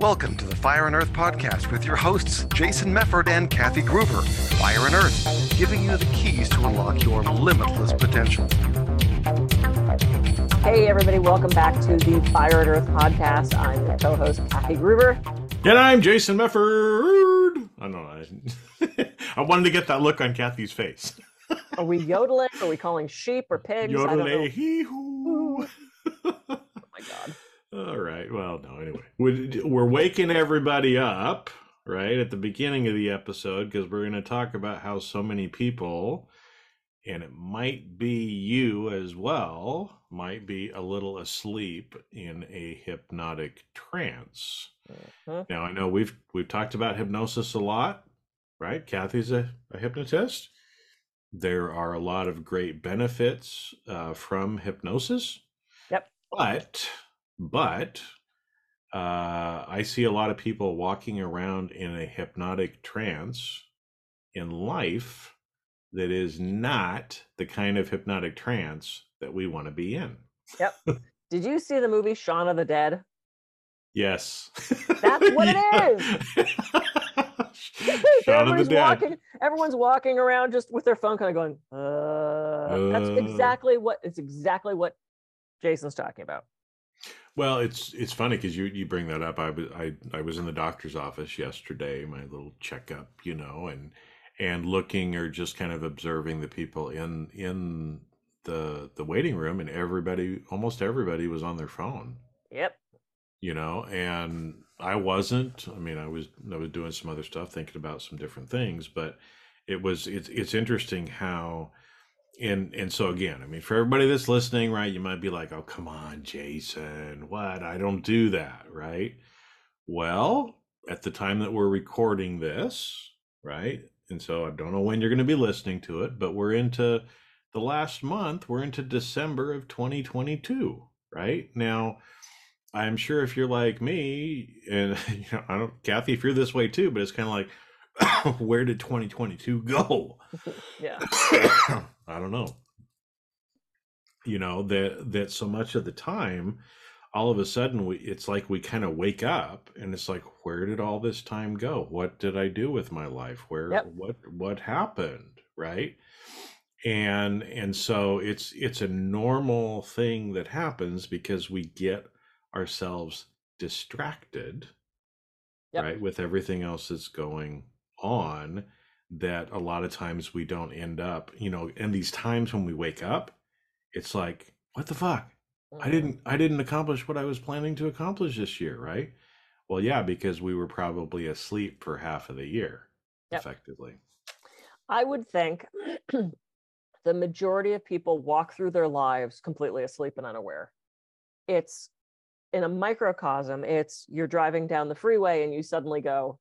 Welcome to the Fire and Earth podcast with your hosts, Jason Mefford and Kathy Gruver. Fire and Earth, giving you the keys to unlock your limitless potential. Hey, everybody, welcome back to the Fire and Earth podcast. I'm your co host, Kathy Gruver. And I'm Jason Mefford. I don't know. I, I wanted to get that look on Kathy's face. Are we yodeling? Are we calling sheep or pigs? Yodeling, hee hoo. oh my god. All right. Well, no. Anyway, we're waking everybody up right at the beginning of the episode because we're going to talk about how so many people, and it might be you as well, might be a little asleep in a hypnotic trance. Uh-huh. Now, I know we've we've talked about hypnosis a lot, right? Kathy's a, a hypnotist. There are a lot of great benefits uh, from hypnosis. Yep. But but uh, I see a lot of people walking around in a hypnotic trance in life that is not the kind of hypnotic trance that we want to be in. Yep. Did you see the movie Shaun of the Dead? Yes. That's what it is. Shaun of everyone's walking, everyone's walking around just with their phone kind of going, uh, uh, that's exactly what it's exactly what Jason's talking about. Well, it's it's funny because you you bring that up. I was I I was in the doctor's office yesterday, my little checkup, you know, and and looking or just kind of observing the people in in the the waiting room, and everybody, almost everybody, was on their phone. Yep. You know, and I wasn't. I mean, I was I was doing some other stuff, thinking about some different things, but it was it's it's interesting how and and so again, I mean, for everybody that's listening, right, you might be like, "Oh, come on, Jason, what? I don't do that, right?" Well, at the time that we're recording this, right, and so I don't know when you're going to be listening to it, but we're into the last month. We're into December of 2022, right now. I'm sure if you're like me, and you know, I don't, Kathy, if you're this way too, but it's kind of like where did 2022 go? yeah. I don't know. You know, that that so much of the time, all of a sudden we it's like we kind of wake up and it's like, where did all this time go? What did I do with my life? Where yep. what what happened? Right. And and so it's it's a normal thing that happens because we get ourselves distracted yep. right with everything else that's going on that a lot of times we don't end up, you know, in these times when we wake up, it's like, what the fuck? I mm-hmm. didn't I didn't accomplish what I was planning to accomplish this year, right? Well, yeah, because we were probably asleep for half of the year, yep. effectively. I would think the majority of people walk through their lives completely asleep and unaware. It's in a microcosm, it's you're driving down the freeway and you suddenly go,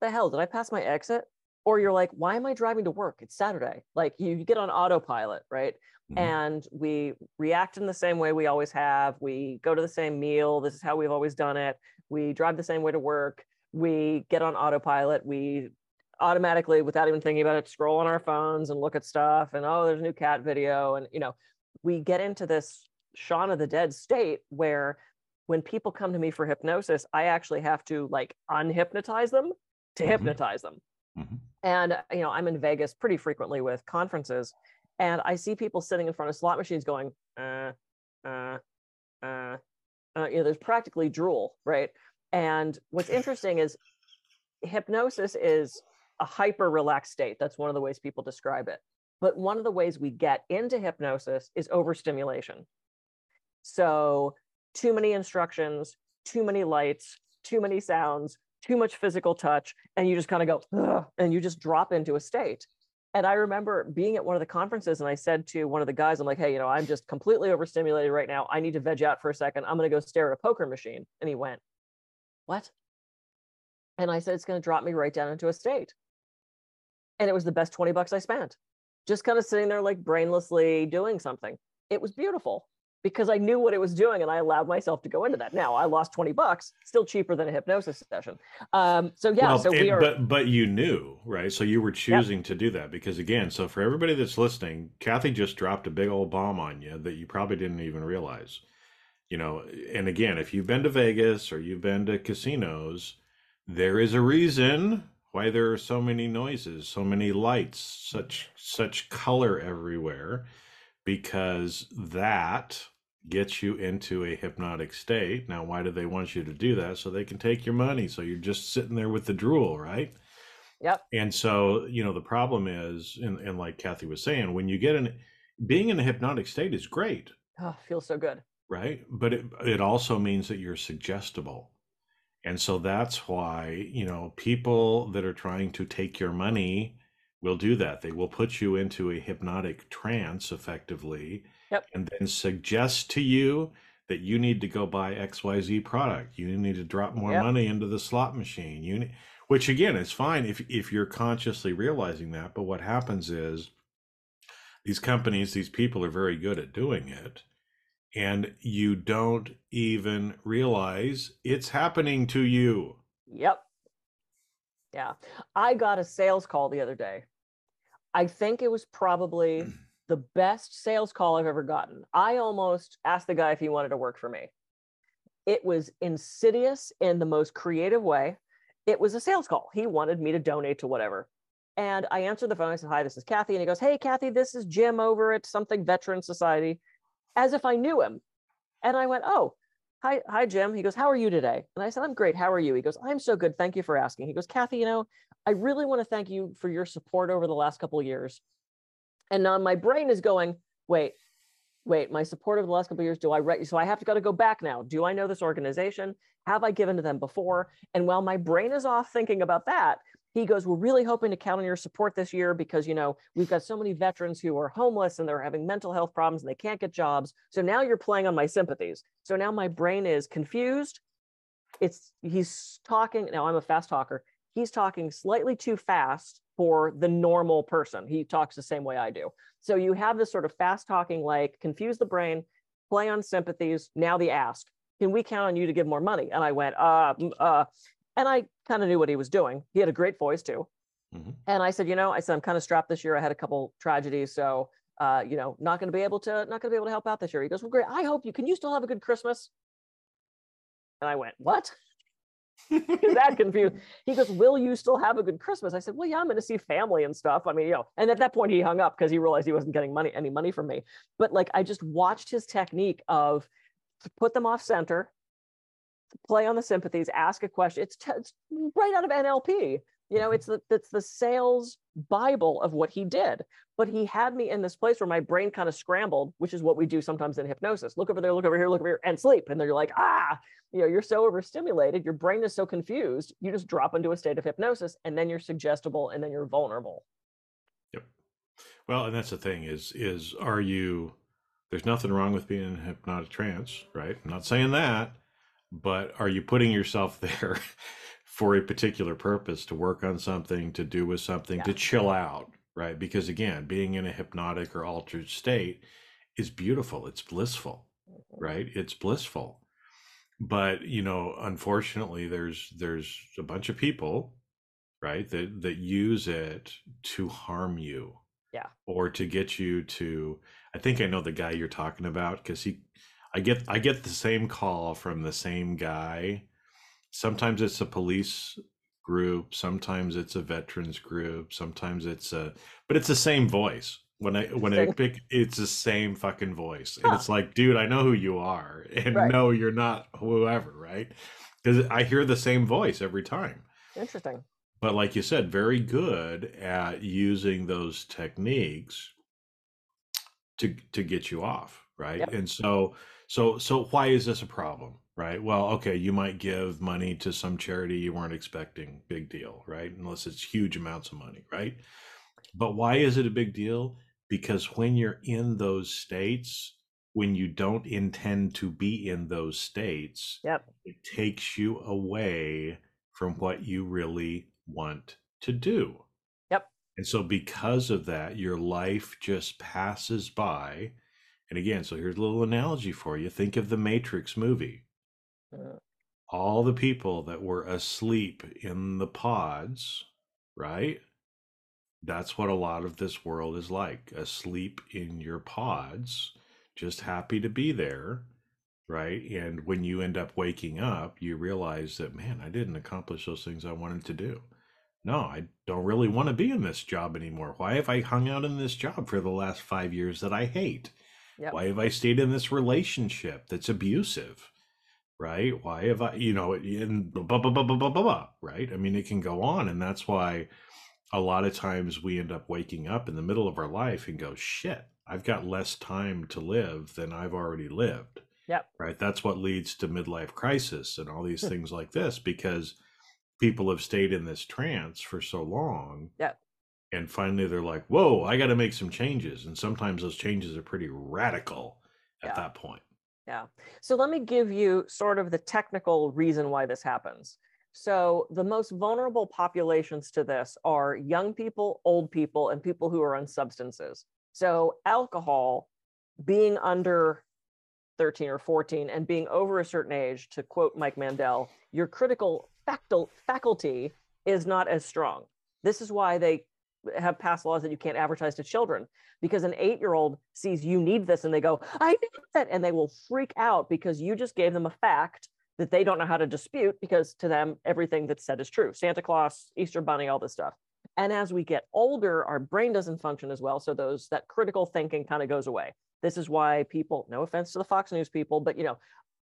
the hell did I pass my exit? Or you're like, why am I driving to work? It's Saturday. Like you, you get on autopilot, right? Mm-hmm. And we react in the same way we always have. We go to the same meal. This is how we've always done it. We drive the same way to work. We get on autopilot. We automatically, without even thinking about it, scroll on our phones and look at stuff. And oh, there's a new cat video. And you know, we get into this Shaun of the Dead state where when people come to me for hypnosis, I actually have to like unhypnotize them to mm-hmm. hypnotize them. Mm-hmm. And uh, you know, I'm in Vegas pretty frequently with conferences, and I see people sitting in front of slot machines going, uh, uh, uh, uh, you know, there's practically drool, right? And what's interesting is hypnosis is a hyper relaxed state. That's one of the ways people describe it. But one of the ways we get into hypnosis is overstimulation. So, too many instructions, too many lights, too many sounds, too much physical touch and you just kind of go and you just drop into a state. And i remember being at one of the conferences and i said to one of the guys i'm like hey you know i'm just completely overstimulated right now. I need to veg out for a second. I'm going to go stare at a poker machine. And he went what? And i said it's going to drop me right down into a state. And it was the best 20 bucks i spent. Just kind of sitting there like brainlessly doing something. It was beautiful because I knew what it was doing and I allowed myself to go into that. Now I lost 20 bucks, still cheaper than a hypnosis session. Um, so yeah, well, so we are. But, but you knew, right? So you were choosing yep. to do that because again, so for everybody that's listening, Kathy just dropped a big old bomb on you that you probably didn't even realize. you know, and again, if you've been to Vegas or you've been to casinos, there is a reason why there are so many noises, so many lights, such such color everywhere because that gets you into a hypnotic state. Now, why do they want you to do that? So they can take your money. So you're just sitting there with the drool, right? Yep. And so, you know, the problem is, and, and like Kathy was saying, when you get in, being in a hypnotic state is great. Oh, feels so good. Right. But it, it also means that you're suggestible. And so that's why, you know, people that are trying to take your money will do that. They will put you into a hypnotic trance effectively Yep. and then suggest to you that you need to go buy XYZ product. You need to drop more Yep. money into the slot machine. You ne- which again is fine if if you're consciously realizing that, but what happens is these companies, these people are very good at doing it and you don't even realize it's happening to you. Yep. Yeah. I got a sales call the other day. I think it was probably mm. the best sales call I've ever gotten. I almost asked the guy if he wanted to work for me. It was insidious in the most creative way. It was a sales call. He wanted me to donate to whatever. And I answered the phone. I said, Hi, this is Kathy. And he goes, Hey, Kathy, this is Jim over at something Veteran Society, as if I knew him. And I went, Oh, hi, hi, Jim. He goes, How are you today? And I said, I'm great. How are you? He goes, I'm so good. Thank you for asking. He goes, Kathy, you know, I really want to thank you for your support over the last couple years. And now my brain is going, wait, wait, my support over the last couple years, do I write? So I have to got to go back now. Do I know this organization? Have I given to them before? And while my brain is off thinking about that, he goes, We're really hoping to count on your support this year because, you know, we've got so many veterans who are homeless and they're having mental health problems and they can't get jobs. So now you're playing on my sympathies. So now my brain is confused. It's, he's talking. Now I'm a fast talker. He's talking slightly too fast for the normal person. He talks the same way I do. So you have this sort of fast talking, like confuse the brain, play on sympathies. Now the ask, can we count on you to give more money? And I went, uh, uh, and I kind of knew what he was doing. He had a great voice too. Mhm. And I said, you know, I said, I'm kind of strapped this year. I had a couple tragedies. So, uh, you know, not going to be able to, not going to be able to help out this year. He goes, well, great. I hope you, can you still have a good Christmas? And I went, what? That confused? He goes, will you still have a good Christmas? I said, well, yeah, I'm going to see family and stuff. I mean, you know, and at that point he hung up because he realized he wasn't getting money, any money from me. But like, I just watched his technique of put them off center, play on the sympathies, ask a question. It's, t- it's right out of NLP. You know, it's the it's the sales bible of what he did. But he had me in this place where my brain kind of scrambled, which is what we do sometimes in hypnosis. Look over there, look over here, look over here, and sleep. And then you're like, ah, you know, you're so overstimulated, your brain is so confused, you just drop into a state of hypnosis, and then you're suggestible, and then you're vulnerable. Yep. Well, and that's the thing is is are you there's nothing wrong with being in a hypnotic trance, right? I'm not saying that, but are you putting yourself there for a particular purpose to work on something, to do with something, to chill out, right? Because again, being in a hypnotic or altered state is beautiful, it's blissful, mm-hmm. right? It's blissful. But, you know, unfortunately there's there's a bunch of people, right, that that use it to harm you Yeah. or to get you to i think i know the guy you're talking about because he i get i get the same call from the same guy sometimes it's a police group sometimes it's a veterans group sometimes it's a but it's the same voice when i when i pick it's the same fucking voice and it's like dude i know who you are and Right. no you're not whoever right because i hear the same voice every time Interesting. but like you said, very good at using those techniques to to get you off, right? Yep. And so so so why is this a problem, right? Well, okay, you might give money to some charity you weren't expecting, big deal, right? Unless it's huge amounts of money, right? But why is it a big deal? Because when you're in those states, when you don't intend to be in those states, Yep. it takes you away from what you really want to do. Yep. And so, because of that, your life just passes by. And again, so here's a little analogy for you think of the Matrix movie. Uh, All the people that were asleep in the pods, right? That's what a lot of this world is like asleep in your pods, just happy to be there. right? And when you end up waking up, you realize that, man, I didn't accomplish those things I wanted to do. No, I don't really want to be in this job anymore. Why have I hung out in this job for the last five years that I hate? Yep. Why have I stayed in this relationship that's abusive? Right? Why have I, you know, in blah, blah, blah, blah, blah, blah, blah, right? I mean, it can go on. And that's why a lot of times we end up waking up in the middle of our life and go, shit, I've got less time to live than I've already lived. Yep. Right. That's what leads to midlife crisis and all these hmm. things like this because people have stayed in this trance for so long. Yep. And finally they're like, whoa, I got to make some changes. And sometimes those changes are pretty radical at Yeah. that point. Yeah. So let me give you sort of the technical reason why this happens. So the most vulnerable populations to this are young people, old people, and people who are on substances. So alcohol, being under 13 or 14 and being over a certain age, to quote Mike Mandel, your critical faculty is not as strong. This is why they have passed laws that you can't advertise to children because an eight year old sees you need this and they go, I need that. And they will freak out because you just gave them a fact that they don't know how to dispute because to them, everything that's said is true Santa Claus, Easter Bunny, all this stuff. And as we get older, our brain doesn't function as well. So those that critical thinking kind of goes away. This is why people, no offense to the Fox News people, but you know,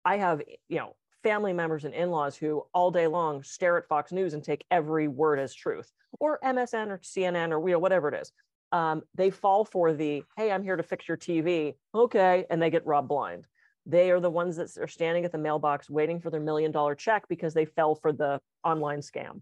I have, you know, family members and in-laws who all day long stare at Fox News and take every word as truth, or MSN or CNN or you know, whatever it is. Um, they fall for the hey, I'm here to fix your TV, okay, and they get robbed blind. They are the ones that are standing at the mailbox waiting for their million dollar check because they fell for the online scam.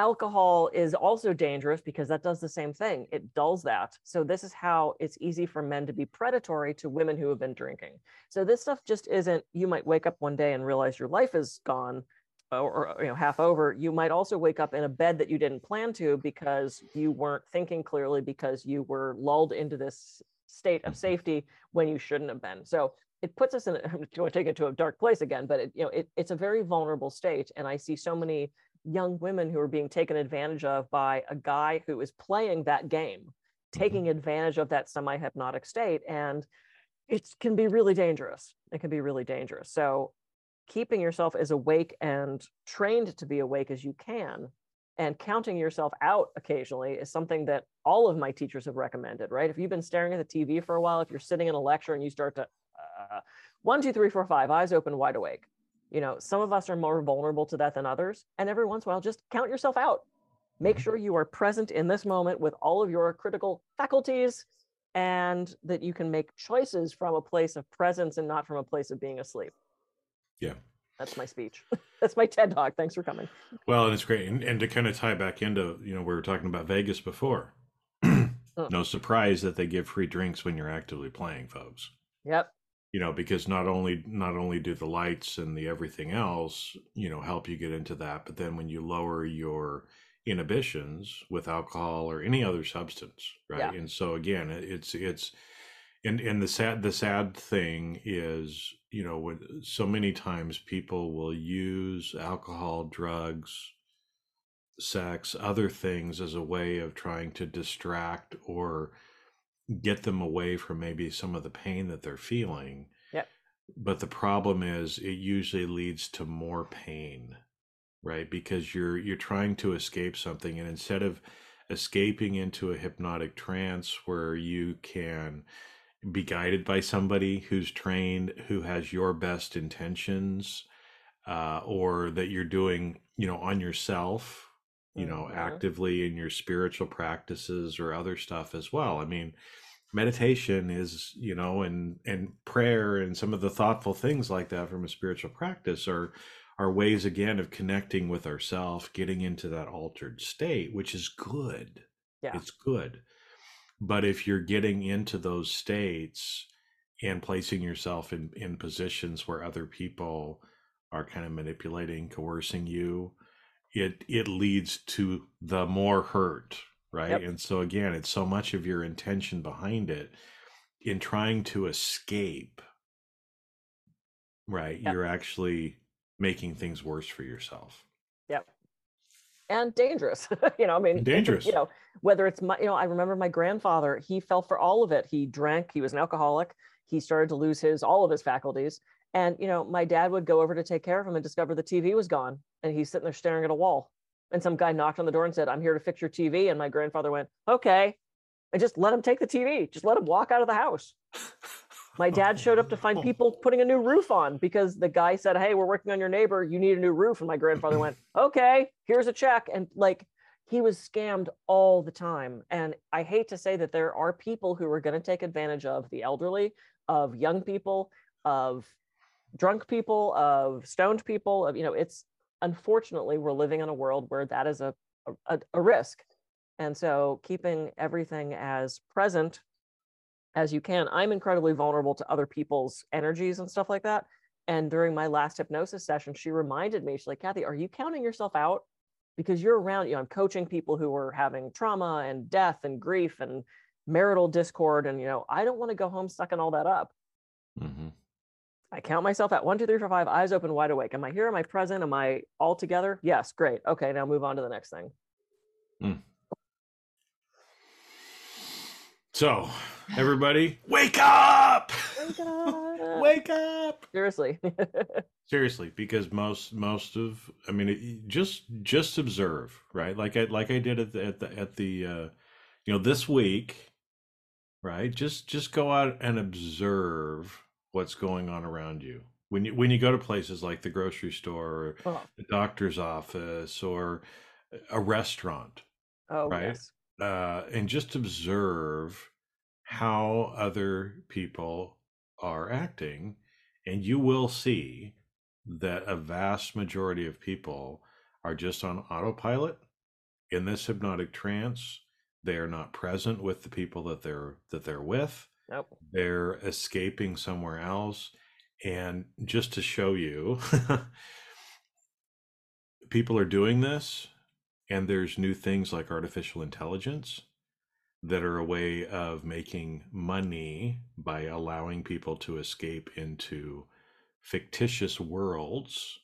Alcohol is also dangerous because that does the same thing. It dulls that. So, this is how it's easy for men to be predatory to women who have been drinking. So, this stuff just isn't, you might wake up one day and realize your life is gone or, or you know half over you might also wake up in a bed that you didn't plan to because you weren't thinking clearly because you were lulled into this state of mm-hmm. safety when you shouldn't have been so it puts us in a, i'm going to take it to a dark place again but it, you know it, it's a very vulnerable state and i see so many young women who are being taken advantage of by a guy who is playing that game taking advantage of that semi-hypnotic state and it can be really dangerous. It can be really dangerous. So keeping yourself as awake and trained to be awake as you can and counting yourself out occasionally is something that all of my teachers have recommended right? If you've been staring at the tv for a while if you're sitting in a lecture and you start to uh, one two three four five eyes open wide awake you know some of us are more vulnerable to that than others and every once in a while just count yourself out make mm-hmm. sure you are present in this moment with all of your critical faculties and that you can make choices from a place of presence and not from a place of being asleep Yeah. that's my speech. That's my TED talk. Thanks for coming. Well, and it's great. And, and to kind of tie back into, you know, we were talking about Vegas before. Mm. no surprise that they give free drinks when you're actively playing, folks. Yep. You know, because not only not only do the lights and the everything else, you know, help you get into that, but then when you lower your inhibitions with alcohol or any other substance, right? Yeah. And so again, it's it's and and the sad the sad thing is you know when so many times people will use alcohol drugs sex other things as a way of trying to distract or get them away from maybe some of the pain that they're feeling Yep. but the problem is it usually leads to more pain right because you're you're trying to escape something and instead of escaping into a hypnotic trance where you can be guided by somebody who's trained who has your best intentions uh, or that you're doing you know on yourself you know Mhm. actively in your spiritual practices or other stuff as well i mean meditation is you know and and prayer and some of the thoughtful things like that from a spiritual practice are are ways again of connecting with ourself getting into that altered state which is good Yeah. it's good but if you're getting into those states and placing yourself in in positions where other people are kind of manipulating coercing you it it leads to the more hurt right Yep. and so again it's so much of your intention behind it in trying to escape right Yep. you're actually making things worse for yourself Yep. And dangerous. you know, I mean, Dangerous. You know, whether it's my, you know, I remember my grandfather, he fell for all of it. He drank, he was an alcoholic. he started to lose his all of his faculties. And you know, my dad would go over to take care of him and discover the TV was gone, and he's sitting there staring at a wall. And some guy knocked on the door and said, "I'm here to fix your TV." And my grandfather went, "Okay," and just let him take the TV. Just let him walk out of the house. My oh, dad showed up to find people putting a new roof on because the guy said, Hey, we're working on your neighbor. You need a new roof. And my grandfather went, Okay, here's a check. And like he was scammed all the time. And I hate to say that there are people who are going to take advantage of the elderly, of young people, of drunk people, of stoned people, of, you know, it's unfortunately we're living in a world where that is a, a, a risk. And so keeping everything as present as you can. I'm incredibly vulnerable to other people's energies and stuff like that. And during my last hypnosis session, she reminded me, she's like, Kathy, are you counting yourself out? Because you're around, you know, I'm coaching people who are having trauma and death and grief and marital discord. And, you know, I don't want to go home sucking all that up. Mm-hmm. I count myself at one, two, three, four, five, eyes open, wide awake. Am I here? Am I present? Am I all together? Yes, great. Okay, now move on to the next thing. Mm. So, everybody, wake up! Wake up! wake up! Seriously. Seriously, because most most of I mean, it, just just observe, right? Like I like I did at the at the at the uh, you know this week, right? Just just go out and observe what's going on around you. When you when you go to places like the grocery store or oh. the doctor's office or a restaurant, oh, right? Yes. Uh, and just observe how other people are acting, and you will see that a vast majority of people are just on autopilot in this hypnotic trance. They are not present with the people that they're that they're with. Nope. They're escaping somewhere else. And just to show you, people are doing this, and there's new things like artificial intelligence that are a way of making money by allowing people to escape into fictitious worlds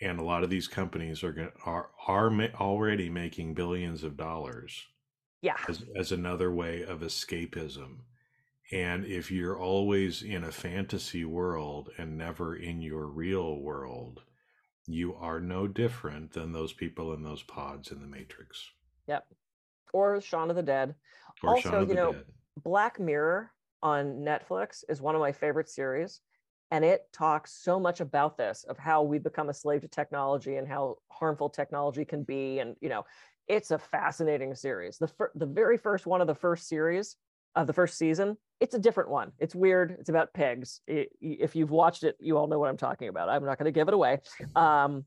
and a lot of these companies are are are ma- already making billions of dollars yeah as, as another way of escapism and if you're always in a fantasy world and never in your real world you are no different than those people in those pods in the matrix yep or Shaun of the Dead. Or also, you know, Dead. Black Mirror on Netflix is one of my favorite series. And it talks so much about this of how we become a slave to technology and how harmful technology can be. And, you know, it's a fascinating series. The, fir- the very first one of the first series of the first season, it's a different one. It's weird. It's about pigs. It, if you've watched it, you all know what I'm talking about. I'm not going to give it away. Um,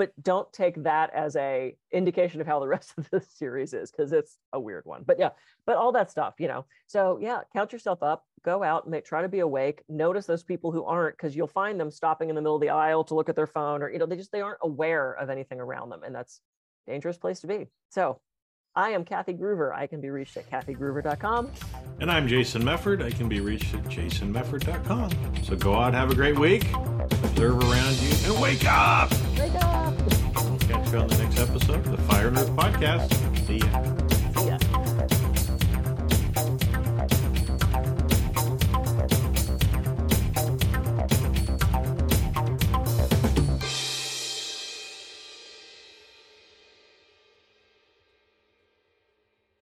but don't take that as a indication of how the rest of the series is because it's a weird one but yeah but all that stuff you know so yeah count yourself up go out and try to be awake notice those people who aren't because you'll find them stopping in the middle of the aisle to look at their phone or you know they just they aren't aware of anything around them and that's dangerous place to be so I am Kathy Gruver. I can be reached at kathygruver.com. And I'm Jason Mefford. I can be reached at jasonmefford.com. So go out, have a great week, observe around you, and wake up! Wake up! Catch you on the next episode of the Fire and Earth Podcast.